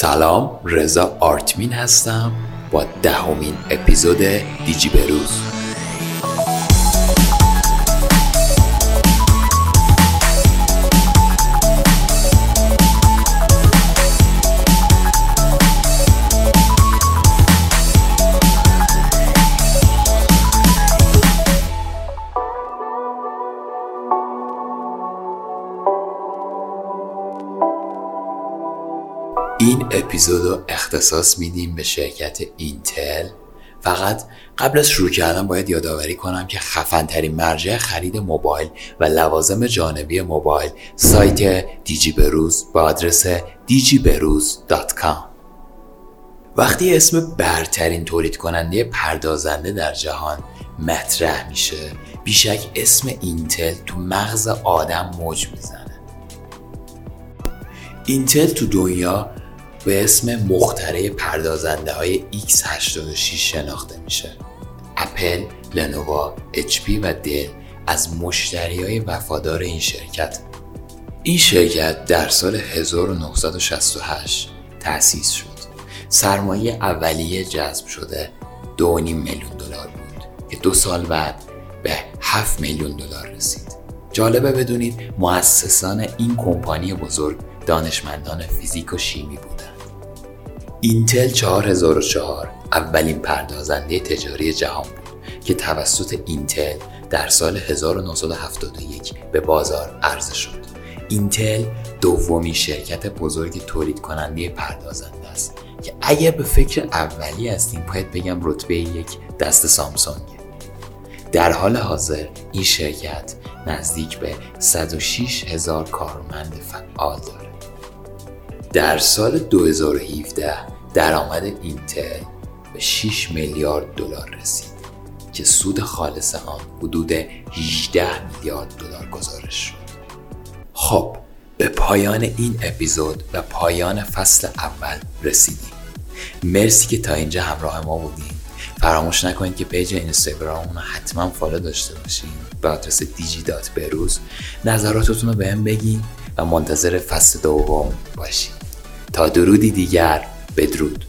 سلام رضا آرتمین هستم با دهمین اپیزود دیجی بروز این اپیزود رو اختصاص میدیم به شرکت اینتل. فقط قبل از شروع کردن باید یادآوری کنم که خفن ترین مرجع خرید موبایل و لوازم جانبی موبایل سایت دیجی بروز با آدرس digiberuz.com وقتی اسم برترین تولید کننده پردازنده در جهان مطرح میشه بیشک اسم اینتل تو مغز آدم موج می‌زنه. اینتل تو دنیا به اسم مختره پردازنده های X86 شناخته میشه. اپل، لنووا، HP و دل از مشتری های وفادار این شرکت. این شرکت در سال 1968 تأسیس شد. سرمایه اولیه جذب شده 2.5 میلیون دلار بود که دو سال بعد به 7 میلیون دلار رسید. جالبه بدونید مؤسسان این کمپانی بزرگ دانشمندان فیزیک و شیمی بودند اینتل 4004 اولین پردازنده تجاری جهان بود که توسط اینتل در سال 1971 به بازار عرضه شد. اینتل دومی شرکت بزرگ تولید کننده پردازنده است که اگر به فکر اولی هستیم باید بگم رتبه یک دست سامسونگ در حال حاضر این شرکت نزدیک به 106 هزار کارمند فعال دارد. در سال 2017 درآمد اینتل به 6 میلیارد دلار رسید که سود خالص آن حدود 18 میلیارد دلار گزارش شد. خب به پایان این اپیزود و پایان فصل اول رسیدیم. مرسی که تا اینجا همراه ما بودین. فراموش نکنید که page اینستاگرام رو حتما follow داشته باشین به آدرس دیجی dot بروز نظراتتون رو بهم بگین و منتظر فصل دوم باشین تا درودی دیگر بدرود.